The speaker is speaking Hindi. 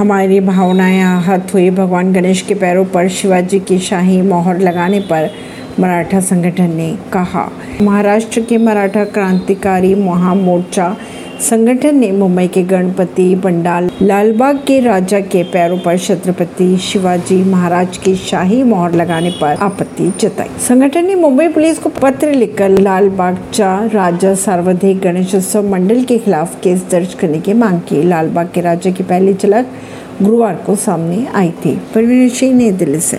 हमारी भावनाएँ आहत हुई। भगवान गणेश के पैरों पर शिवाजी की शाही मोहर लगाने पर मराठा संगठन ने कहा। महाराष्ट्र के मराठा क्रांतिकारी महामोर्चा संगठन ने मुंबई के गणपति पंडाल, लालबाग के राजा के पैरों पर छत्रपति शिवाजी महाराज की शाही मोहर लगाने पर आपत्ति जताई। संगठन ने मुंबई पुलिस को पत्र लिखकर लालबागचा राजा सार्वधिक गणेशोत्सव मंडल के खिलाफ केस दर्ज करने की मांग की। लालबाग के राजा की पहली झलक गुरुवार को सामने आई थी। परवीन सिंह, नई दिल्ली से।